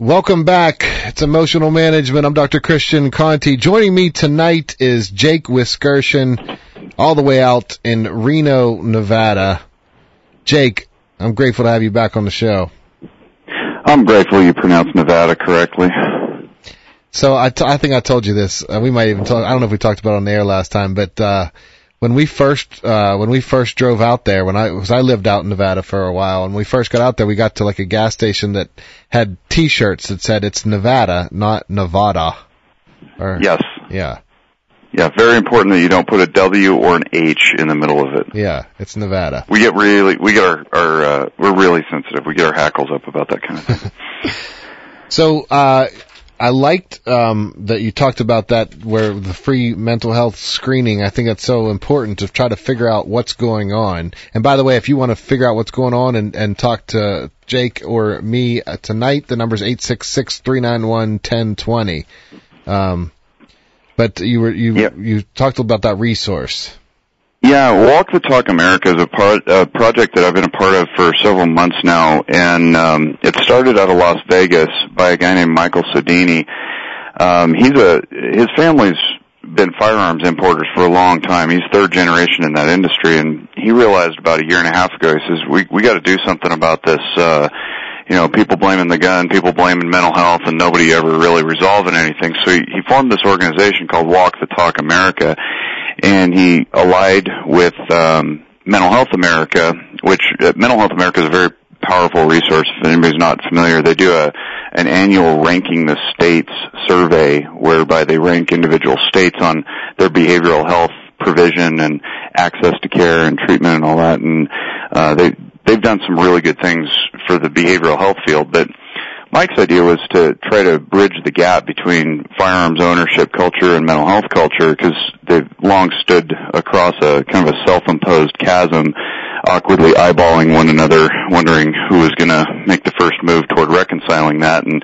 Welcome back. It's Emotional Management. I'm Dr. Christian Conte. Joining me tonight is Jake Wiskerchen, all the way out in Reno, Nevada. Jake, I'm grateful to have you back on the show. I'm grateful you pronounced Nevada correctly. So I, t- I think I told you this. Uh, we might even talk. I don't know if we talked about it on the air last time, but uh, when we first uh, when we first drove out there, when I was I lived out in Nevada for a while, and we first got out there, we got to like a gas station that had T-shirts that said it's Nevada, not Nevada. Or, Yes. Yeah. Yeah, very important that you don't put a W or an H in the middle of it. Yeah. It's Nevada. We get really, we get our, our uh, we're really sensitive. We get our hackles up about that kind of thing. So uh, I liked um, that you talked about that where the free mental health screening. I think that's so important to try to figure out what's going on. And by the way, if you want to figure out what's going on and, and talk to Jake or me uh, tonight, the number's eight six six three nine one ten twenty. Um, but you were you Yep. you talked about that resource. Yeah, Walk the Talk America is a part, a project that I've been a part of for several months now, and um, it started out of Las Vegas by a guy named Michael Sodini. Um, he's a his family's been firearms importers for a long time. He's third generation in that industry, and he realized about a year and a half ago. He says we we got to do something about this. Uh, you know, people blaming the gun, people blaming mental health, and nobody ever really resolving anything. So he, he formed this organization called Walk the Talk America, and he allied with um, Mental Health America, which uh, Mental Health America is a very powerful resource. If anybody's not familiar, they do a an annual ranking the states survey whereby they rank individual states on their behavioral health provision and access to care and treatment and all that. And uh, they they've done some really good things for the behavioral health field, but Mike's idea was to try to bridge the gap between firearms ownership culture and mental health culture because they've long stood across a kind of a self-imposed chasm, awkwardly eyeballing one another, wondering who was going to make the first move toward reconciling that. And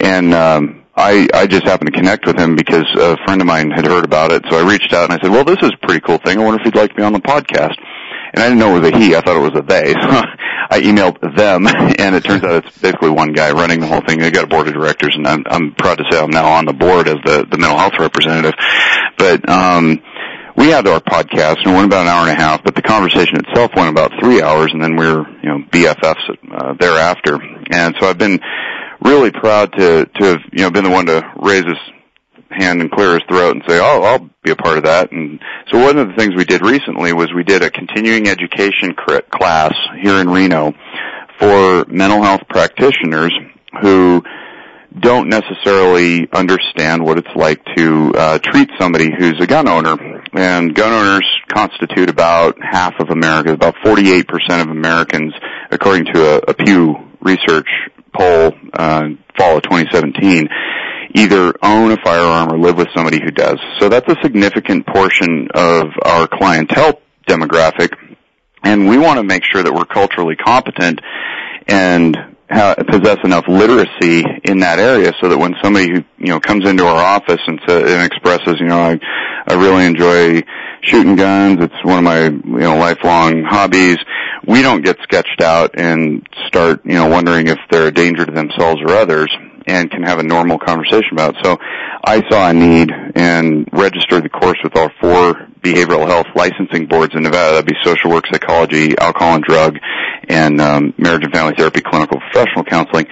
and um, I I just happened to connect with him because a friend of mine had heard about it, so I reached out and I said, "Well, this is a pretty cool thing. I wonder if you'd like to be on the podcast." And I didn't know it was a he. I thought it was a they. So I emailed them, and it turns out it's basically one guy running the whole thing. They got a board of directors, and I'm, I'm proud to say I'm now on the board as the the mental health representative. But um, we had our podcast, and it went about an hour and a half. But the conversation itself went about three hours, and then we were you know BFFs uh, thereafter. And so I've been really proud to to have you know been the one to raise his hand and clear his throat and say, "Oh, I'll be a part of that." And so one of the things we did recently was we did a continuing education class here in Reno for mental health practitioners who don't necessarily understand what it's like to uh, treat somebody who's a gun owner. And gun owners constitute about half of America, about 48% of Americans, according to a, a Pew Research poll, uh, fall of 2017, either own a firearm or live with somebody who does. So that's a significant portion of our clientele demographic. And we want to make sure that we're culturally competent and possess enough literacy in that area so that when somebody who you know comes into our office and, and expresses, you know, I I really enjoy shooting guns. It's one of my you know lifelong hobbies. We don't get sketched out and start you know wondering if they're a danger to themselves or others, and can have a normal conversation about. So I saw a need and registered the course with our four behavioral health licensing boards in Nevada. That'd be social work, psychology, alcohol and drug, and um, marriage and family therapy, clinical professional counseling,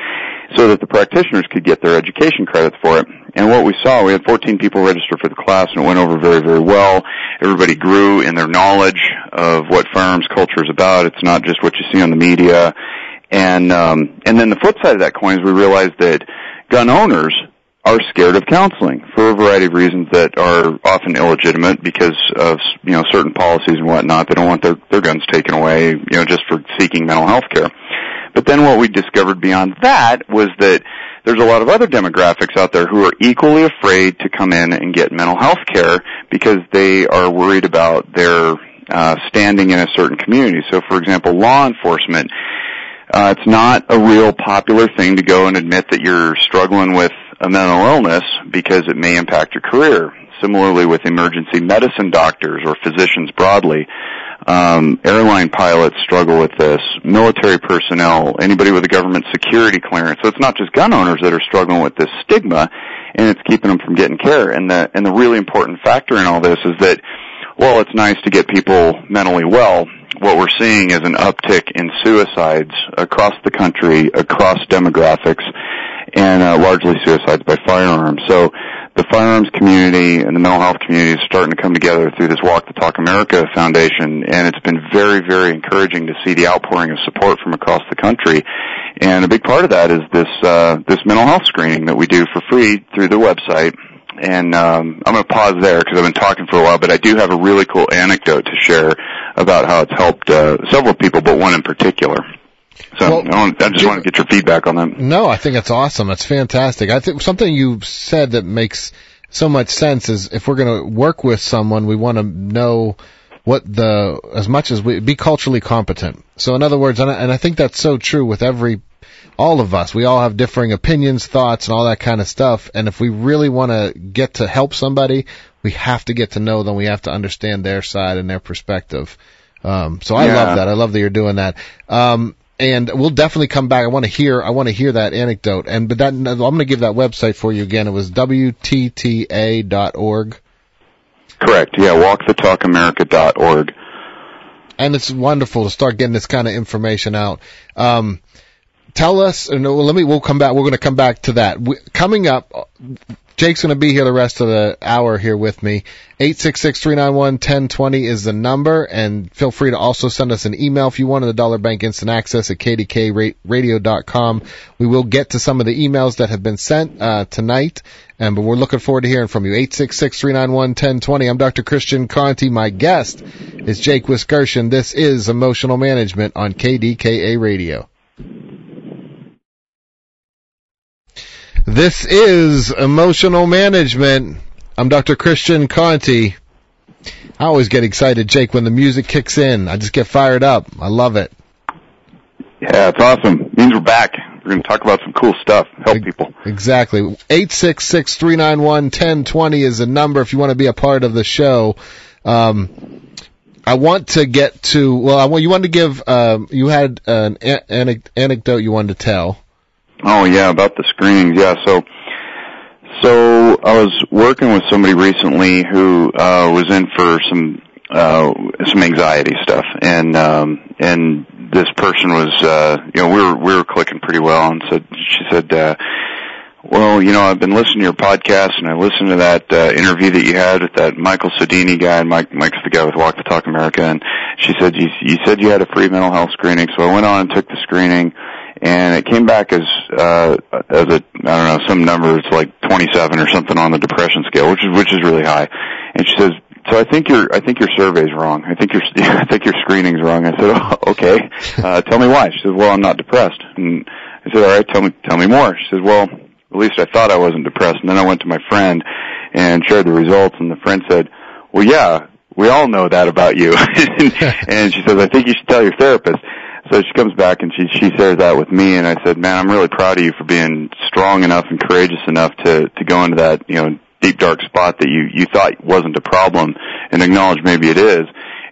so that the practitioners could get their education credits for it. And what we saw, we had 14 people register for the class, and it went over very, very well. Everybody grew in their knowledge of what firearms culture is about. It's not just what you see on the media. And um, and then the flip side of that coin is we realized that gun owners are scared of counseling for a variety of reasons that are often illegitimate because of you know certain policies and whatnot. They don't want their their guns taken away, you know, just for seeking mental health care. But then what we discovered beyond that was that there's a lot of other demographics out there who are equally afraid to come in and get mental health care because they are worried about their uh, standing in a certain community. So, for example, law enforcement. Uh, it's not a real popular thing to go and admit that you're struggling with a mental illness because it may impact your career. Similarly with emergency medicine doctors or physicians broadly, um, airline pilots struggle with this. Military personnel, anybody with a government security clearance. So it's not just gun owners that are struggling with this stigma, and it's keeping them from getting care. And the and the really important factor in all this is that, while it's nice to get people mentally well, what we're seeing is an uptick in suicides across the country, across demographics, and uh, largely suicides by firearms. So the firearms community and the mental health community is starting to come together through this Walk the Talk America Foundation, and it's been very, very encouraging to see the outpouring of support from across the country. And a big part of that is this uh, this mental health screening that we do for free through the website. And um, I'm going to pause there because I've been talking for a while, but I do have a really cool anecdote to share about how it's helped uh, several people, but one in particular. So well, I, I, just want to get your feedback on that. No, I think it's awesome. It's fantastic. I think something you said that makes so much sense is if we're going to work with someone, we want to know what the as much as we be culturally competent. So in other words, and I, and I think that's so true with every all of us. We all have differing opinions, thoughts, and all that kind of stuff. And if we really want to get to help somebody, we have to get to know them. We have to understand their side and their perspective. Um, so I yeah. love that. I love that you're doing that. Um, and we'll definitely come back. I want to hear, I want to hear that anecdote. And, but that, I'm going to give that website for you again. It was WTTA.org. Correct. Yeah. Walkthetalkamerica.org. And it's wonderful to start getting this kind of information out. Um, tell us, no, let me, we'll come back, we're going to come back to that. We, coming up, Jake's going to be here the rest of the hour here with me. 866-391-1020 is the number, and feel free to also send us an email if you want to the Dollar Bank Instant Access at kdkradio.com. We will get to some of the emails that have been sent uh, tonight, and but we're looking forward to hearing from you. 866-391-1020. I'm Dr. Christian Conte. My guest is Jake Wiskerchen. This is Emotional Management on KDKA Radio. This is Emotional Management. I'm Dr. Christian Conte. I always get excited, Jake, when the music kicks in. I just get fired up. I love it. Yeah, it's awesome. It means we're back. We're going to talk about some cool stuff, help people. Exactly. 866-391-1020 is the number if you want to be a part of the show. Um, I want to get to, well, I want, you wanted to give, um, you had an, an anecdote you wanted to tell. Oh yeah, about the screenings. Yeah, so so I was working with somebody recently who uh was in for some uh some anxiety stuff and um and this person was uh you know we were we were clicking pretty well and said she said uh well, you know, I've been listening to your podcast and I listened to that uh, interview that you had with that Michael Sodini guy and Mike Mike's the guy with Walk the Talk America and she said you you said you had a free mental health screening, so I went on and took the screening and it came back as uh as a I don't know some number it's like 27 or something on the depression scale which is which is really high. And she says so I think your I think your survey's wrong. I think your I think your screening's wrong. I said oh, okay. Uh tell me why. She says well I'm not depressed. And I said all right tell me tell me more. She says well at least I thought I wasn't depressed. And then I went to my friend and shared the results and the friend said well yeah we all know that about you. And she says I think you should tell your therapist so she comes back and she she shares that with me, and I said, "Man, I'm really proud of you for being strong enough and courageous enough to to go into that you know deep dark spot that you you thought wasn't a problem, and acknowledge maybe it is."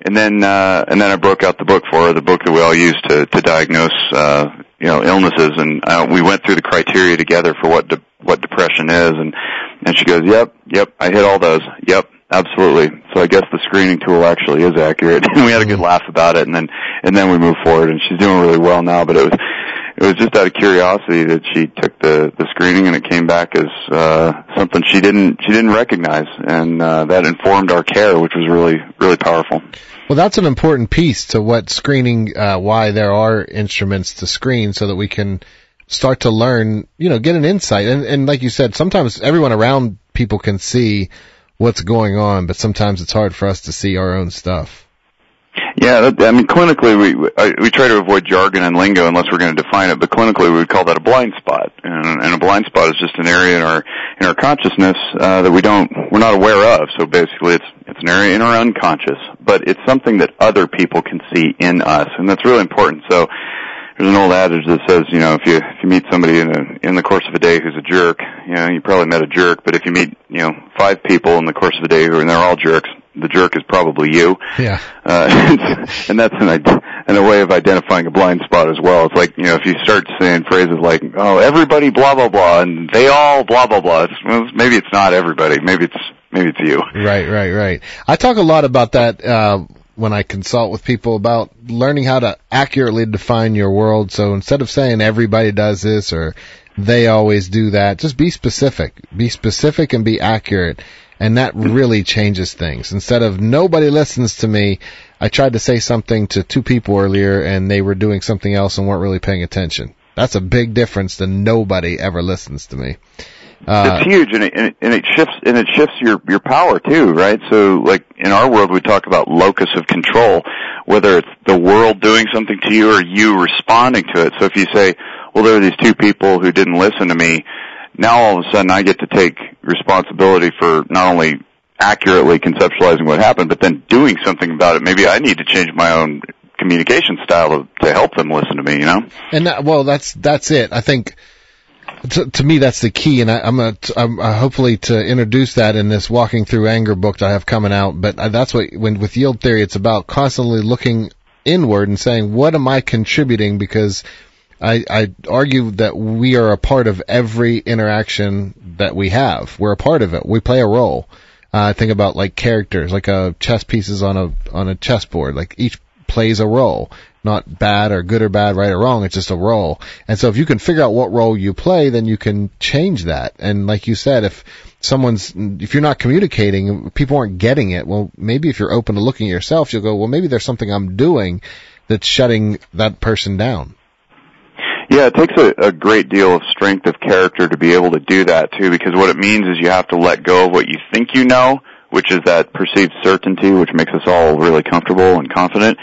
And then uh, and then I broke out the book for her, the book that we all use to to diagnose uh, you know illnesses, and uh, we went through the criteria together for what de- what depression is, and and she goes, "Yep, yep, I hit all those. Yep, Absolutely. So I guess the screening tool actually is accurate, we had a good mm-hmm. laugh about it, and then and then we moved forward, and she's doing really well now. But it was it was just out of curiosity that she took the the screening, and it came back as uh, something she didn't she didn't recognize, and uh, that informed our care, which was really really powerful. Well, that's an important piece to what screening, uh, why there are instruments to screen, so that we can start to learn, you know, get an insight. And, and like you said, sometimes everyone around people can see what's going on, but sometimes it's hard for us to see our own stuff. Yeah, I mean, clinically, we we try to avoid jargon and lingo unless we're going to define it. But clinically, we would call that a blind spot, and, and a blind spot is just an area in our in our consciousness uh, that we don't we're not aware of. So basically, it's it's an area in our unconscious, but it's something that other people can see in us, and that's really important. So there's an old adage that says, you know, if you if you meet somebody in a, in the course of a day who's a jerk, you know, you probably met a jerk. But if you meet, you know, five people in the course of a day who and they're all jerks, the jerk is probably you. Yeah. Uh, and that's an and a way of identifying a blind spot as well. It's like you know if you start saying phrases like "oh everybody blah blah blah" and they all blah blah blah. It's, well, maybe it's not everybody. Maybe it's maybe it's you. Right, right, right. I talk a lot about that uh, when I consult with people about learning how to accurately define your world. So instead of saying everybody does this or they always do that, just be specific. Be specific and be accurate. And that really changes things. Instead of nobody listens to me, I tried to say something to two people earlier and they were doing something else and weren't really paying attention. That's a big difference than nobody ever listens to me. Uh, it's huge, and it, and it, and it shifts and it shifts your your power too, right? So, like in our world, we talk about locus of control, whether it's the world doing something to you or you responding to it. So, if you say, "Well, there are these two people who didn't listen to me," now all of a sudden I get to take responsibility for not only accurately conceptualizing what happened, but then doing something about it. Maybe I need to change my own communication style to, to help them listen to me. You know? And that, well, that's that's it. I think to, to me, that's the key, and I, am gonna, I'm uh, hopefully to introduce that in this walking through anger book that I have coming out. But uh, that's what when with yield theory, it's about constantly looking inward and saying, what am I contributing? Because I, I argue that we are a part of every interaction that we have. We're a part of it. We play a role. Uh, think about like characters, like uh, chess pieces on a on a chessboard. Like each plays a role not bad or good or bad, right or wrong. It's just a role. And so if you can figure out what role you play, then you can change that. And like you said, if someone's, if you're not communicating, people aren't getting it, well, maybe if you're open to looking at yourself, you'll go, well, maybe there's something I'm doing that's shutting that person down. Yeah, it takes a, a great deal of strength of character to be able to do that too, because what it means is you have to let go of what you think you know, which is that perceived certainty, which makes us all really comfortable and confident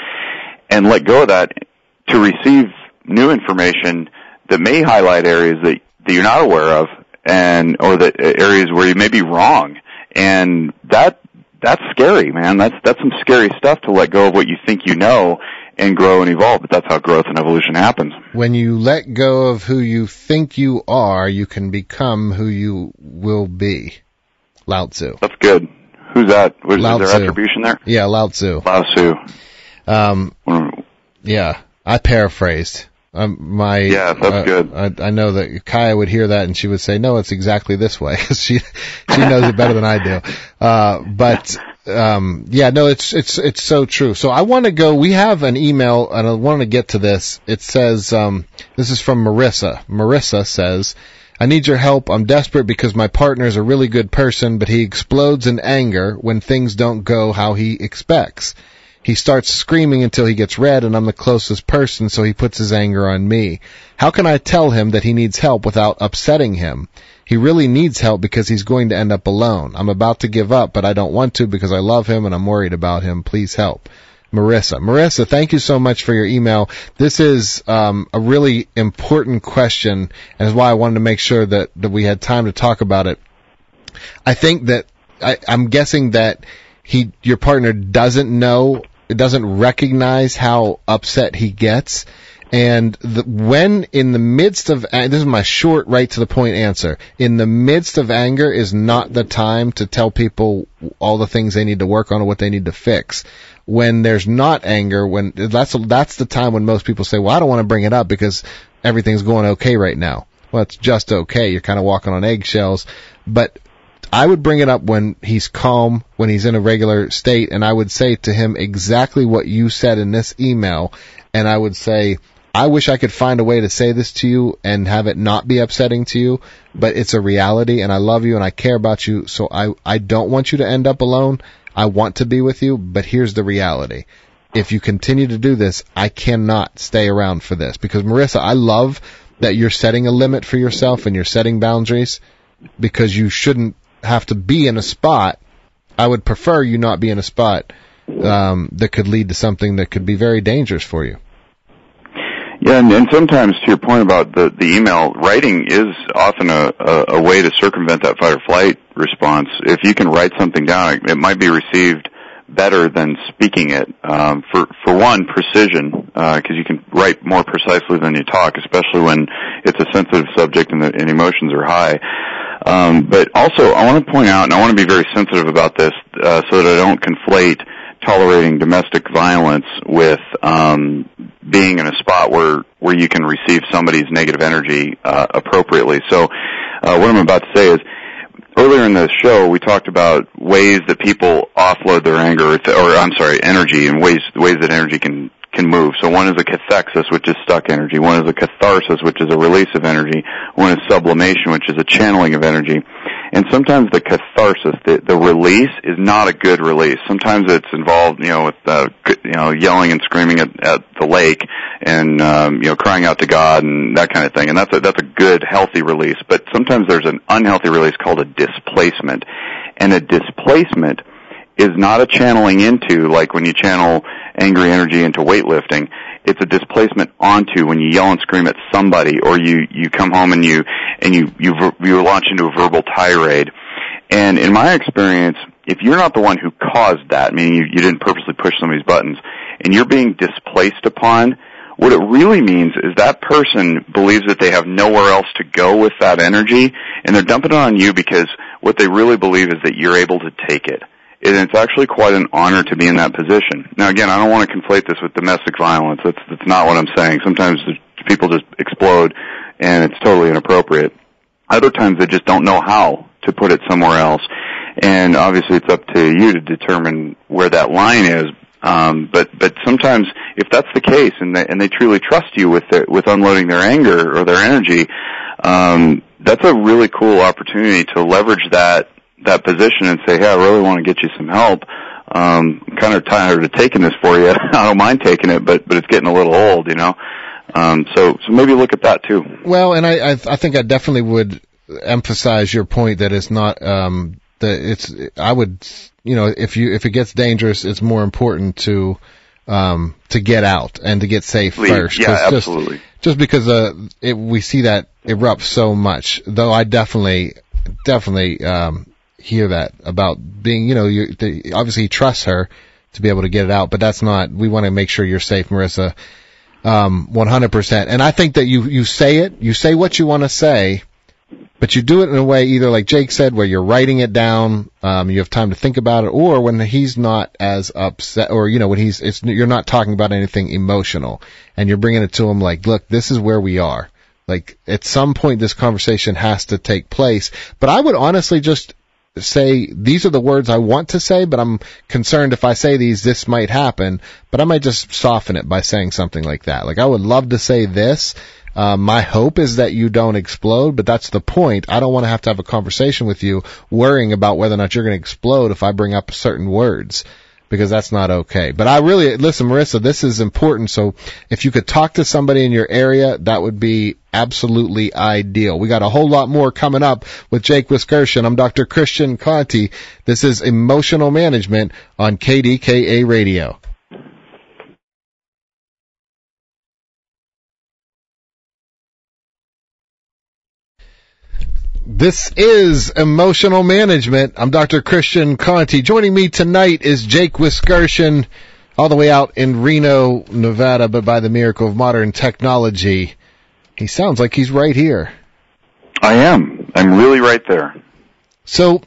and let go of that to receive new information that may highlight areas that, that you're not aware of and or that uh, areas where you may be wrong. And that that's scary man. That's that's some scary stuff to let go of what you think you know and grow and evolve. But that's how growth and evolution happens. When you let go of who you think you are you can become who you will be. Lao tzu. That's good. Who's that? Was Lao there Tzu. attribution there? Yeah lao tzu. Lao tzu um, yeah, I paraphrased. Um, my yeah, that's uh, good. I, I know that Kaya would hear that and she would say, "No, it's exactly this way," she she knows it better than I do. Uh, but um, yeah, no, it's it's it's so true. So I want to go. We have an email, and I want to get to this. It says, um, "This is from Marissa." Marissa says. I need your help. I'm desperate because my partner is a really good person, but he explodes in anger when things don't go how he expects. He starts screaming until he gets red and I'm the closest person so he puts his anger on me. How can I tell him that he needs help without upsetting him? He really needs help because he's going to end up alone. I'm about to give up, but I don't want to because I love him and I'm worried about him. Please help. Marissa. Marissa, thank you so much for your email. This is um, a really important question, and is why I wanted to make sure that, that we had time to talk about it. I think that I, I'm guessing that he, your partner, doesn't know doesn't recognize how upset he gets. And the, when in the midst of, this is my short, right to the point answer. In the midst of anger is not the time to tell people all the things they need to work on or what they need to fix. When there's not anger, when that's that's the time when most people say, "Well, I don't want to bring it up because everything's going okay right now." Well, it's just okay. You're kind of walking on eggshells. But I would bring it up when he's calm, when he's in a regular state, and I would say to him exactly what you said in this email, and I would say, I wish I could find a way to say this to you and have it not be upsetting to you, but it's a reality and I love you and I care about you, so I, I don't want you to end up alone. I want to be with you, but here's the reality. If you continue to do this, I cannot stay around for this because Marissa, I love that you're setting a limit for yourself and you're setting boundaries because you shouldn't have to be in a spot. I would prefer you not be in a spot um, that could lead to something that could be very dangerous for you. Yeah, and, and sometimes to your point about the, the email, writing is often a, a, a way to circumvent that fight or flight response. If you can write something down, it, it might be received better than speaking it. Um, for for one, precision, because uh, you can write more precisely than you talk, especially when it's a sensitive subject and, the, and emotions are high. Um, but also, I want to point out, and I want to be very sensitive about this, uh, so that I don't conflate tolerating domestic violence with um, being in a spot where where you can receive somebody's negative energy uh, appropriately. So, uh, what I'm about to say is, earlier in the show we talked about ways that people offload their anger, or, or I'm sorry, energy, and ways ways that energy can can move. So one is a cathexis, which is stuck energy. One is a catharsis, which is a release of energy. One is sublimation, which is a channeling of energy. And sometimes the catharsis, the, the release, is not a good release. Sometimes it's involved, you know, with uh, you know yelling and screaming at, at the lake and um, you know crying out to God and that kind of thing. And that's a, that's a good, healthy release. But sometimes there's an unhealthy release called a displacement, and a displacement is not a channeling into like when you channel angry energy into weightlifting. It's a displacement onto when you yell and scream at somebody, or you you come home and you and you you you launch into a verbal tirade. And in my experience, if you're not the one who caused that, meaning you, you didn't purposely push somebody's buttons, and you're being displaced upon, what it really means is that person believes that they have nowhere else to go with that energy, and they're dumping it on you because what they really believe is that you're able to take it and it's actually quite an honor to be in that position. Now, again, I don't want to conflate this with domestic violence. That's that's not what I'm saying. Sometimes people just explode, and it's totally inappropriate. Other times they just don't know how to put it somewhere else, and obviously it's up to you to determine where that line is. Um, but but sometimes if that's the case, and they and they truly trust you with with unloading their anger or their energy, um, that's a really cool opportunity to leverage that that position and say, "Hey, I really want to get you some help." Um, I'm kind of tired of taking this for you. I don't mind taking it, but but it's getting a little old, you know. Um, so so maybe look at that too. Well, and I I, I think I definitely would emphasize your point that it's not um that it's I would you know if you if it gets dangerous, it's more important to um to get out and to get safe Leave. first. Yeah, just, absolutely. Just because uh it, we see that erupt so much, though I definitely definitely um hear that about being, you know, you obviously he trusts her to be able to get it out, but that's not. We want to make sure you're safe, Marissa. Um, 100%. And I think that you you say it, you say what you want to say, but you do it in a way either like Jake said, where you're writing it down, um, you have time to think about it, or when he's not as upset, or you know when he's it's you're not talking about anything emotional, and you're bringing it to him like, look, this is where we are. Like at some point, this conversation has to take place. But I would honestly just say these are the words I want to say, but I'm concerned if I say these, this might happen. But I might just soften it by saying something like that. Like I would love to say this. Uh, my hope is that you don't explode, but that's the point. I don't want to have to have a conversation with you worrying about whether or not you're going to explode if I bring up certain words because that's not okay. But I really, listen, Marissa, this is important. So if you could talk to somebody in your area, that would be absolutely ideal. We got a whole lot more coming up with Jake Wiskerchen. I'm Dr. Christian Conte. This is Emotional Management on KDKA Radio. This is Emotional Management. I'm Dr. Christian Conte. Joining me tonight is Jake Wiskerchen, all the way out in Reno, Nevada, but by the miracle of modern technology, he sounds like he's right here. I am. I'm really right there. So,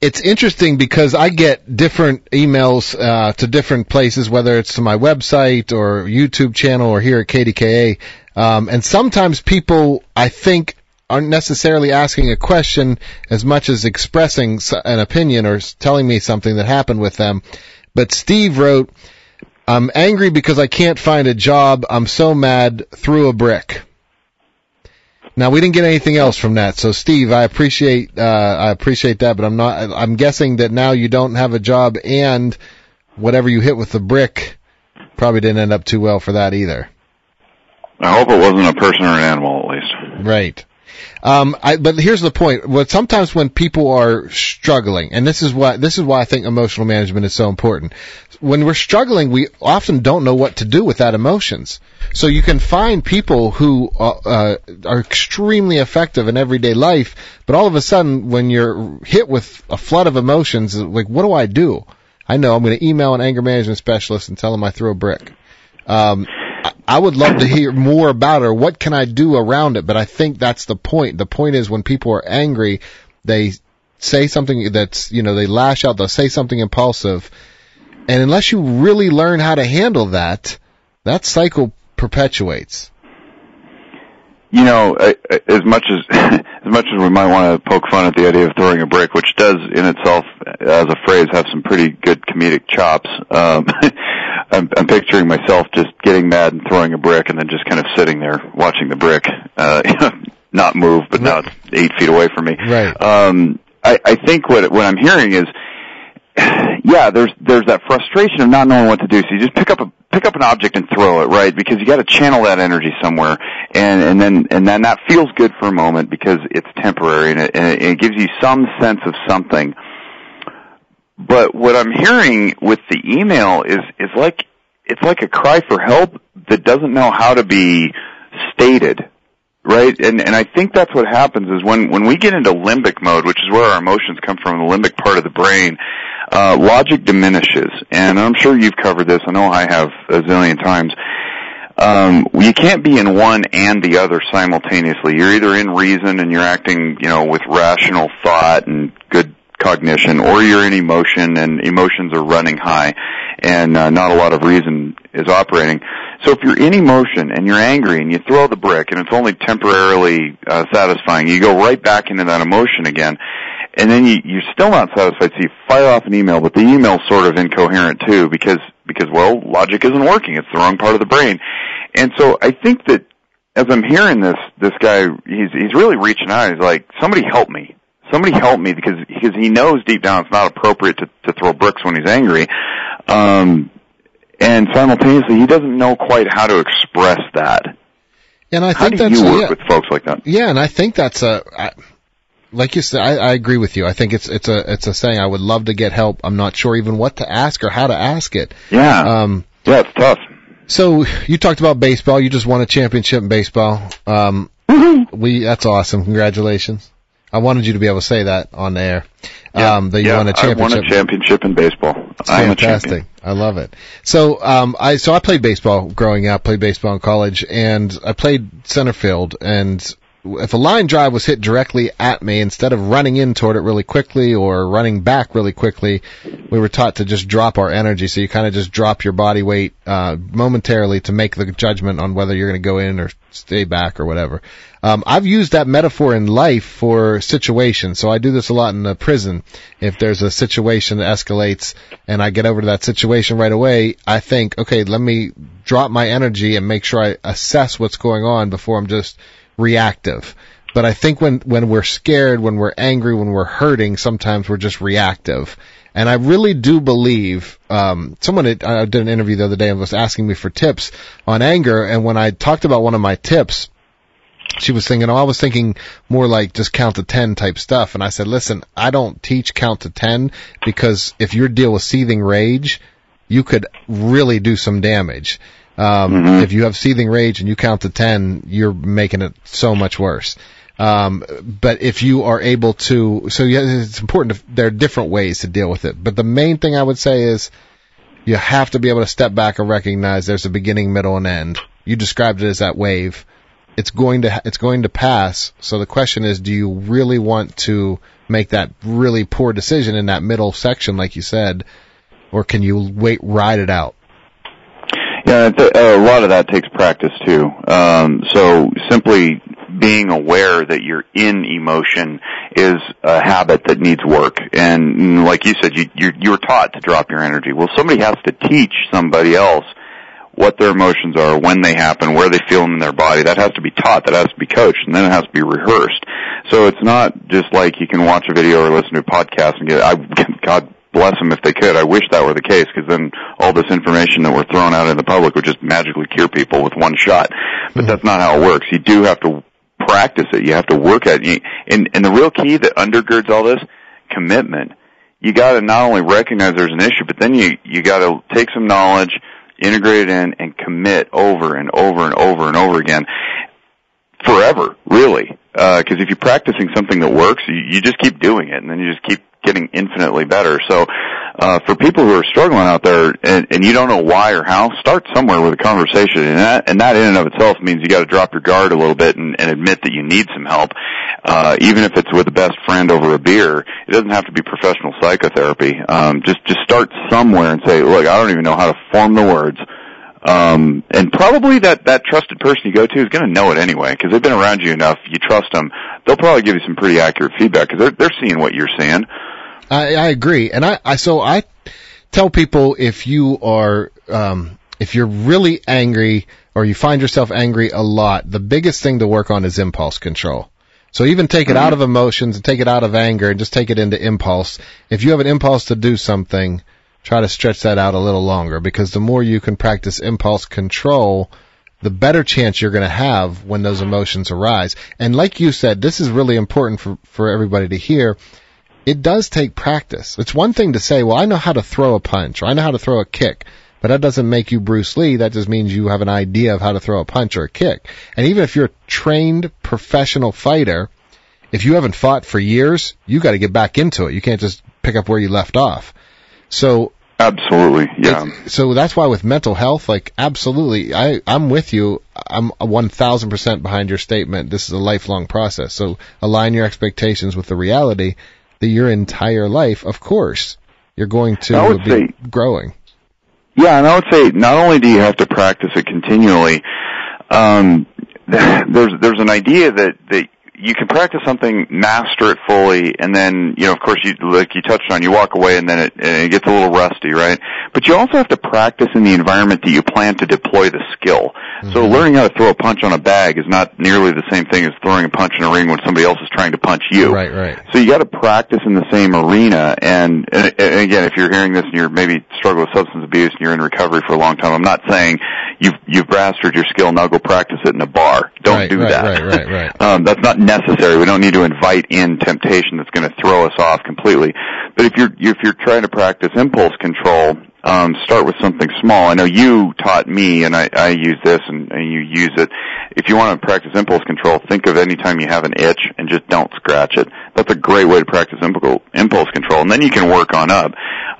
it's interesting because I get different emails uh, to different places, whether it's to my website or YouTube channel or here at KDKA. Um, and sometimes people, I think, aren't necessarily asking a question as much as expressing an opinion or telling me something that happened with them. But Steve wrote, I'm angry because I can't find a job. I'm so mad. Threw a brick. Now we didn't get anything else from that. So Steve, I appreciate uh, I appreciate that, but I'm not. I'm guessing that now you don't have a job, and whatever you hit with the brick probably didn't end up too well for that either. I hope it wasn't a person or an animal, at least. Right. Um, I, but here's the point. What sometimes when people are struggling, and this is why this is why I think emotional management is so important. When we're struggling, we often don't know what to do with that emotions. So you can find people who uh, uh, are extremely effective in everyday life, but all of a sudden, when you're hit with a flood of emotions, like what do I do? I know I'm going to email an anger management specialist and tell them I threw a brick. Um, I would love to hear more about it. What can I do around it? But I think that's the point. The point is when people are angry, they say something that's, you know, they lash out, they'll say something impulsive. And unless you really learn how to handle that, that cycle perpetuates. You know, as much as as much as we might want to poke fun at the idea of throwing a brick, which does in itself, as a phrase, have some pretty good comedic chops. Um, I'm, I'm picturing myself just getting mad and throwing a brick, and then just kind of sitting there watching the brick, uh, not move, but now it's eight feet away from me. Right. Um, I, I think what what I'm hearing is, yeah, there's there's that frustration of not knowing what to do. So you just pick up a pick up an object and throw it, right? Because you got to channel that energy somewhere, and and then and then that feels good for a moment because it's temporary and it, and it gives you some sense of something. But what I'm hearing with the email is is like it's like a cry for help that doesn't know how to be stated right? And and I think that's what happens is when when we get into limbic mode, which is where our emotions come from, the limbic part of the brain, uh, logic diminishes. And I'm sure you've covered this. I know I have a zillion times. Um, you can't be in one and the other simultaneously. You're either in reason and you're acting, you know, with rational thought and good cognition, or you're in emotion and emotions are running high, and uh, not a lot of reason is operating. So if you're in emotion and you're angry and you throw the brick and it's only temporarily uh, satisfying, you go right back into that emotion again. And then you, you're still not satisfied, so you fire off an email, but the email's sort of incoherent too because, because well, logic isn't working. It's the wrong part of the brain. And so I think that as I'm hearing this, this guy, he's, he's really reaching out. He's like, somebody help me somebody help me because because he knows deep down it's not appropriate to to throw bricks when he's angry. Um and simultaneously he doesn't know quite how to express that. And i how think do that's you work yeah, with folks like that? Yeah and i think that's a I, like you said I, I agree with you. I think it's it's a it's a saying i would love to get help. I'm not sure even what to ask or how to ask it. Yeah. Um yeah it's tough. so you talked about baseball. You just won a championship in baseball. Um we that's awesome. Congratulations I wanted you to be able to say that on air. Yeah, um, that you yeah, won a championship. I won a championship in baseball. It's fantastic. champion. I love it. So, um, I so I played baseball growing up. Played baseball in college, and I played center field. And if a line drive was hit directly at me, instead of running in toward it really quickly or running back really quickly, we were taught to just drop our energy. So you kind of just drop your body weight uh, momentarily to make the judgment on whether you're going to go in or stay back or whatever. Um, I've used that metaphor in life for situations. So I do this a lot in the prison. If there's a situation that escalates and I get over to that situation right away, I think, okay, let me drop my energy and make sure I assess what's going on before I'm just reactive. But I think when, when we're scared, when we're angry, when we're hurting, sometimes we're just reactive. And I really do believe, um, someone had, I did an interview the other day and was asking me for tips on anger. And when I talked about one of my tips, she was thinking, oh, I was thinking more like just count to 10 type stuff. And I said, listen, I don't teach count to 10 because if you deal with seething rage, you could really do some damage. Um, Mhm. if you have seething rage and you count to 10, you're making it so much worse. Um, but if you are able to, so yeah, it's important to, there are different ways to deal with it. But the main thing I would say is you have to be able to step back and recognize there's a beginning, middle, and end. You described it as that wave. It's going to, it's going to pass. So the question is, do you really want to make that really poor decision in that middle section, like you said, or can you wait, ride it out? Yeah, th- a lot of that takes practice too. Um, so simply being aware that you're in emotion is a habit that needs work. And like you said, you, you're, you're taught to drop your energy. Well, somebody has to teach somebody else what their emotions are, when they happen, where they feel them in their body. That has to be taught. That has to be coached, and then it has to be rehearsed. So it's not just like you can watch a video or listen to a podcast and get. I God bless them if they could. I wish that were the case because then all this information that we're throwing out in the public would just magically cure people with one shot. But that's not how it works. You do have to practice it. You have to work at it. And, and the real key that undergirds all this, commitment. You got to not only recognize there's an issue, but then you you got to take some knowledge, integrate it in, and commit over and over and over and over again, forever, really. Because uh, if you're practicing something that works, you, you just keep doing it, and then you just keep getting infinitely better. So uh, for people who are struggling out there and, and you don't know why or how, start somewhere with a conversation, and that and that in and of itself means you got to drop your guard a little bit and, and admit that you need some help, uh, even if it's with a best friend over a beer. It doesn't have to be professional psychotherapy. Um, just just start somewhere and say, look, I don't even know how to form the words. Um, and probably that, that trusted person you go to is going to know it anyway because they've been around you enough. You trust them. They'll probably give you some pretty accurate feedback because they're, they're seeing what you're seeing. I, I agree, and I, I so I tell people if you are um, if you're really angry or you find yourself angry a lot, the biggest thing to work on is impulse control. So even take it out of emotions and take it out of anger and just take it into impulse. If you have an impulse to do something, try to stretch that out a little longer because the more you can practice impulse control, the better chance you're going to have when those emotions arise. And like you said, this is really important for, for everybody to hear it does take practice. It's one thing to say, well, I know how to throw a punch or I know how to throw a kick, but that doesn't make you Bruce Lee. That just means you have an idea of how to throw a punch or a kick. And even if you're a trained professional fighter, if you haven't fought for years, you got to get back into it. You can't just pick up where you left off. So Absolutely, yeah. So that's why with mental health, like absolutely, I I'm with you. I'm one thousand percent behind your statement. This is a lifelong process. So align your expectations with the reality the, your entire life, of course, you're going to be say, growing. Yeah, and I would say not only do you have to practice it continually, um, there's there's an idea that that you can practice something, master it fully, and then, you know, of course, you, like you touched on, you walk away and then it, and it gets a little rusty, right? But you also have to practice in the environment that you plan to deploy the skill. Mm-hmm. So learning how to throw a punch on a bag is not nearly the same thing as throwing a punch in a ring when somebody else is trying to punch you. Right, right. So you got to practice in the same arena. And, and, and again, if you're hearing this and you're maybe struggle with substance abuse and you're in recovery for a long time, I'm not saying you've you've mastered your skill. Now go practice it in a bar. Don't right, do right, that. Right, right, right. Um, that's not necessary. We don't need to invite in temptation that's going to throw us off completely. But if you're if you're trying to practice impulse control, um, start with something small. I know you taught me, and I, I use this, and, and you use it. If you want to practice impulse control, think of any time you have an itch and just don't scratch it. That's a great way to practice impulse control, and then you can work on up.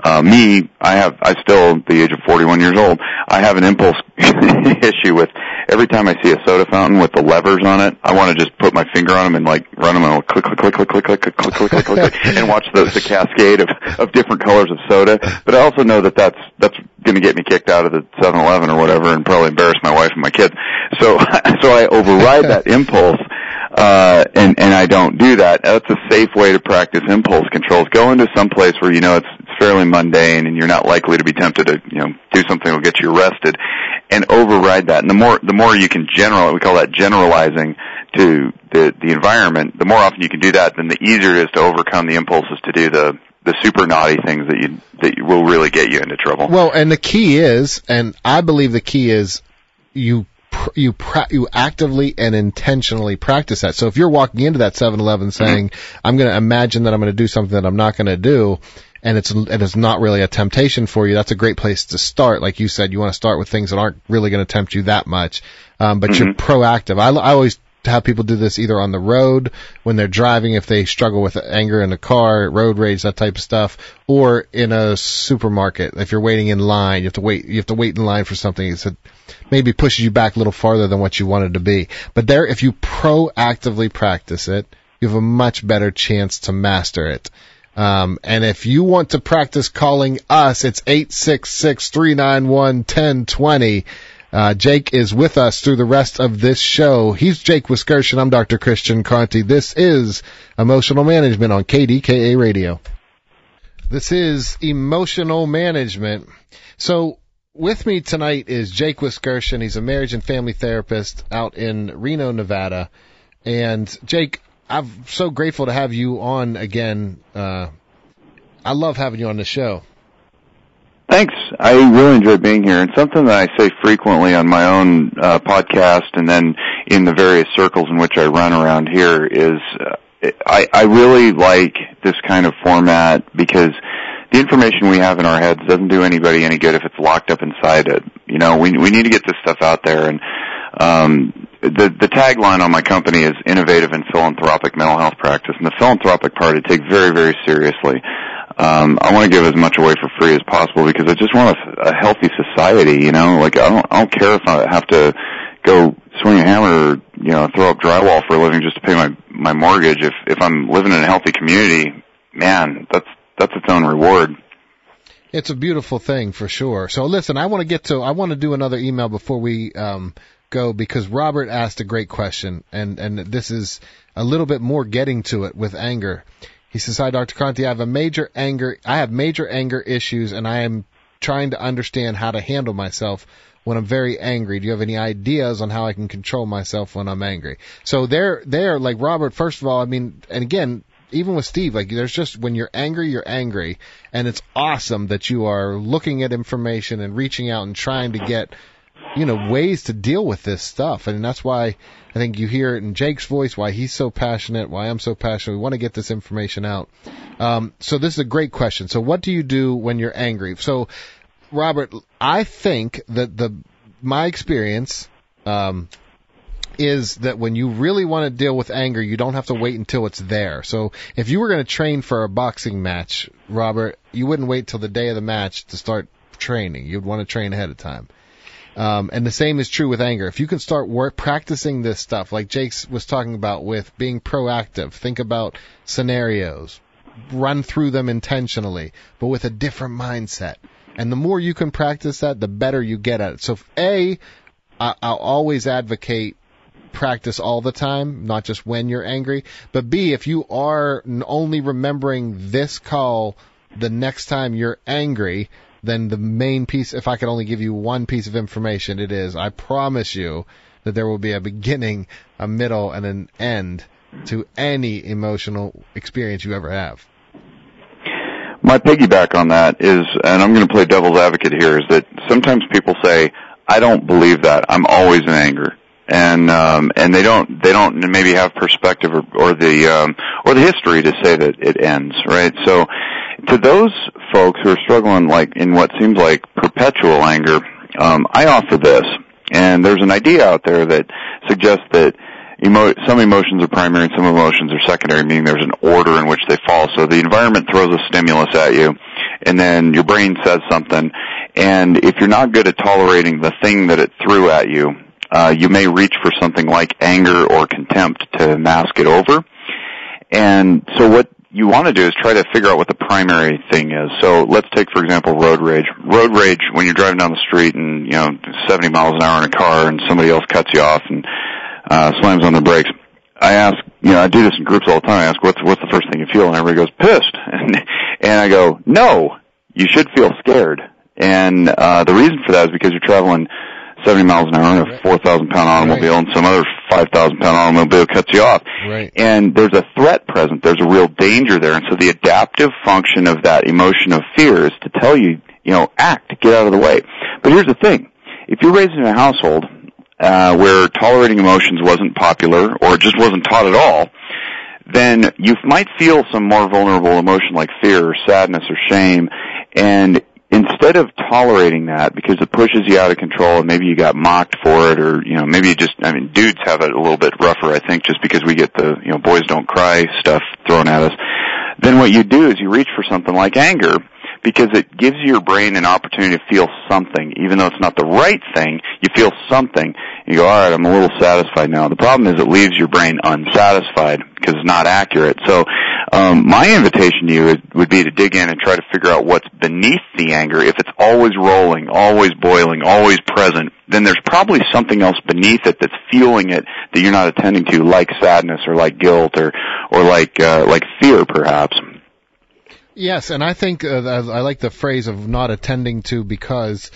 Uh, me, I have, I still, the age of 41 years old, I have an impulse issue with every time I see a soda fountain with the levers on it, I want to just put my finger on them and like run them and click, click, click, click, click, click, click, click, click, click, click, and watch the, the cascade of, of different colors of soda. But I also know that that's, that's going to get me kicked out of the 7-Eleven or whatever and probably embarrass my wife and my kids. So, so I override that impulse uh, and and I don't do that. That's a safe way to practice impulse controls. Go into some place where you know it's, it's fairly mundane and you're not likely to be tempted to you know do something that will get you arrested, and override that. And the more the more you can general, we call that generalizing to the the environment. The more often you can do that, then the easier it is to overcome the impulses to do the the super naughty things that you that will really get you into trouble. Well, and the key is, and I believe the key is, you you pra- you actively and intentionally practice that. So if you're walking into that 7-Eleven mm-hmm. saying, mm-hmm. "I'm going to imagine that I'm going to do something that I'm not going to do," and it's and it's not really a temptation for you, that's a great place to start. Like you said, you want to start with things that aren't really going to tempt you that much, um, but mm-hmm. you're proactive. I, I always to have people do this either on the road when they're driving if they struggle with anger in the car, road rage, that type of stuff, or in a supermarket if you're waiting in line, you have to wait you have to wait in line for something. It's a, maybe pushes you back a little farther than what you wanted to be. But there, if you proactively practice it, you have a much better chance to master it. Um, and if you want to practice calling us, it's eight six six three nine one ten twenty. Uh, Jake is with us through the rest of this show. He's Jake Wiskerchen. I'm Dr. Christian Conte. This is Emotional Management on KDKA Radio. This is Emotional Management. So with me tonight is Jake Wiskerchen. He's a marriage and family therapist out in Reno, Nevada. And Jake, I'm so grateful to have you on again. Uh, I love having you on the show. Thanks. I really enjoy being here, and something that I say frequently on my own uh, podcast, and then in the various circles in which I run around here is uh, I, I really like this kind of format because the information we have in our heads doesn't do anybody any good if it's locked up inside it. You know, we we need to get this stuff out there and um the the tagline on my company is innovative and philanthropic mental health practice and the philanthropic part I take very very seriously. Um I want to give as much away for free as possible because I just want a, a healthy society, you know? Like I don't I don't care if I have to go swing a hammer or you know throw up drywall for a living just to pay my my mortgage if if I'm living in a healthy community, man, that's that's its own reward. It's a beautiful thing for sure. So listen, I want to get to I want to do another email before we um go because Robert asked a great question and and this is a little bit more getting to it with anger. He says, "Hi Dr. Conte. I have a major anger I have major anger issues and I am trying to understand how to handle myself when I'm very angry. Do you have any ideas on how I can control myself when I'm angry? So there, there, like Robert, first of all, I mean, and again, even with Steve, like there's just when you're angry, you're angry, and it's awesome that you are looking at information and reaching out and trying to get, you know, ways to deal with this stuff, and that's why I think you hear it in Jake's voice, why he's so passionate, why I'm so passionate. We want to get this information out. Um, so this is a great question. So what do you do when you're angry? So Robert, I think that the my experience um, is that when you really want to deal with anger, you don't have to wait until it's there. So if you were going to train for a boxing match, Robert, you wouldn't wait till the day of the match to start training. You'd want to train ahead of time. Um, and the same is true with anger. If you can start work practicing this stuff, like Jake was talking about with being proactive, think about scenarios, run through them intentionally, but with a different mindset. And the more you can practice that, the better you get at it. So, A, I, I'll always advocate practice all the time, not just when you're angry. But B, if you are only remembering this call the next time you're angry, then the main piece, if I could only give you one piece of information, it is, I promise you that there will be a beginning, a middle, and an end to any emotional experience you ever have my piggyback on that is, and I'm going to play devil's advocate here, is that sometimes people say, "I don't believe that. I'm always in anger," and um, and they don't they don't maybe have perspective or, or the um, or the history to say that it ends, right? So, to those folks who are struggling like in what seems like perpetual anger, um, I offer this, and there's an idea out there that suggests that emo- some emotions are primary and some emotions are secondary, meaning there's an order in which they fall. So the environment throws a stimulus at you, and then your brain says something, and if you're not good at tolerating the thing that it threw at you, uh, you may reach for something like anger or contempt to mask it over. And so what you want to do is try to figure out what the primary thing is. So let's take, for example, road rage. Road rage, when you're driving down the street and, you know, 70 miles an hour in a car and somebody else cuts you off and uh, slams on the brakes. I ask, you know, I do this in groups all the time. I ask, what's what's the first thing you feel? And everybody goes, pissed. And and I go, no, you should feel scared. And uh, the reason for that is because you're traveling 70 miles an hour in a 4,000 pound automobile, right. and some other 5,000 pound automobile cuts you off. Right. And there's a threat present. There's a real danger there. And so the adaptive function of that emotion of fear is to tell you, you know, act, get out of the way. But here's the thing: if you're raised in a household uh, where tolerating emotions wasn't popular or just wasn't taught at all, then you might feel some more vulnerable emotion like fear or sadness or shame. And instead of tolerating that because it pushes you out of control and maybe you got mocked for it or, you know, maybe you just, I mean, dudes have it a little bit rougher, I think, just because we get the, you know, boys don't cry stuff thrown at us. Then what you do is you reach for something like anger because it gives your brain an opportunity to feel something. Even though it's not the right thing, you feel something. You go, alright, I'm a little satisfied now. The problem is it leaves your brain unsatisfied because it's not accurate. So, um, my invitation to you would be to dig in and try to figure out what's beneath the anger. If it's always rolling, always boiling, always present, then there's probably something else beneath it that's fueling it that you're not attending to, like sadness or like guilt or, or like, uh, like fear perhaps. Yes, and I think uh, I like the phrase of not attending to because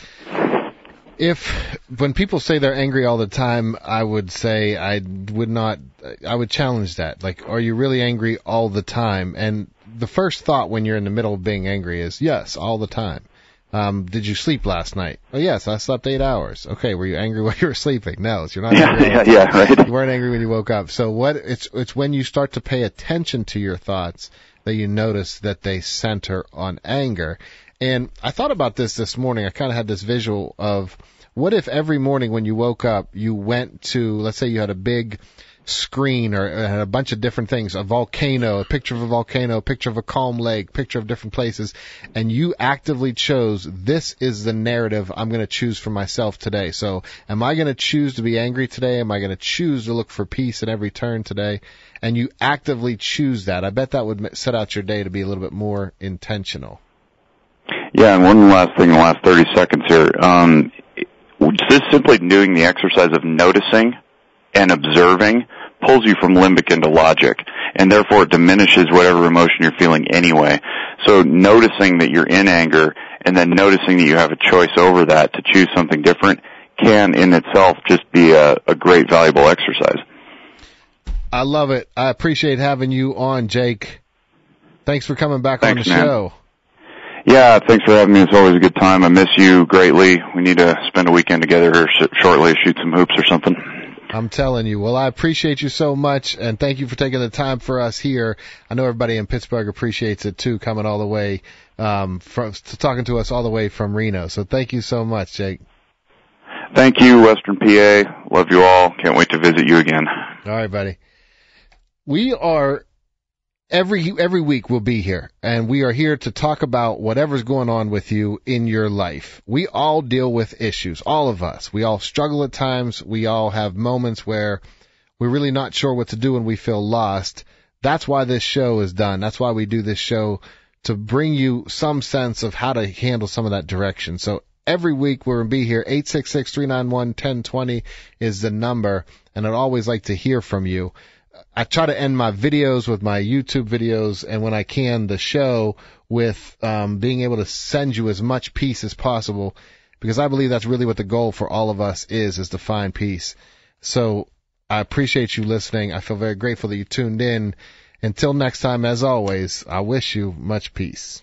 if when people say they're angry all the time, I would say I would not. I would challenge that. Like, are you really angry all the time? And the first thought when you're in the middle of being angry is yes, all the time. Um, did you sleep last night? Oh yes, I slept eight hours. Okay, were you angry while you were sleeping? No, so you're not. Yeah, angry yeah, yeah, right. You weren't angry when you woke up. So what? It's it's when you start to pay attention to your thoughts that you notice that they center on anger. And I thought about this this morning. I kind of had this visual of what if every morning when you woke up, you went to, let's say you had a big screen or had a bunch of different things, a volcano, a picture of a volcano, a picture of a calm lake, picture of different places, and you actively chose this is the narrative I'm going to choose for myself today. So am I going to choose to be angry today? Am I going to choose to look for peace at every turn today? And you actively choose that. I bet that would set out your day to be a little bit more intentional. Yeah, and one last thing in the last 30 seconds here. Um, just simply doing the exercise of noticing and observing pulls you from limbic into logic, and therefore it diminishes whatever emotion you're feeling anyway. So noticing that you're in anger and then noticing that you have a choice over that to choose something different can in itself just be a, a great valuable exercise. I love it. I appreciate having you on, Jake. Thanks for coming back Thanks, on the man. show. Yeah, thanks for having me. It's always a good time. I miss you greatly. We need to spend a weekend together here sh- shortly, shoot some hoops or something. I'm telling you. Well, I appreciate you so much, and thank you for taking the time for us here. I know everybody in Pittsburgh appreciates it too, coming all the way um, from to talking to us all the way from Reno. So thank you so much, Jake. Thank you, Western PA. Love you all. Can't wait to visit you again. All right, buddy. We are every every week we'll be here and we are here to talk about whatever's going on with you in your life. We all deal with issues, all of us. We all struggle at times. We all have moments where we're really not sure what to do and we feel lost. That's why this show is done. That's why we do this show to bring you some sense of how to handle some of that direction. So every week we're going to be here. 866-391-1020 is the number and I'd always like to hear from you. I try to end my videos with my YouTube videos and when I can the show with um, being able to send you as much peace as possible because I believe that's really what the goal for all of us is is to find peace. So I appreciate you listening. I feel very grateful that you tuned in. Until next time, as always, I wish you much peace.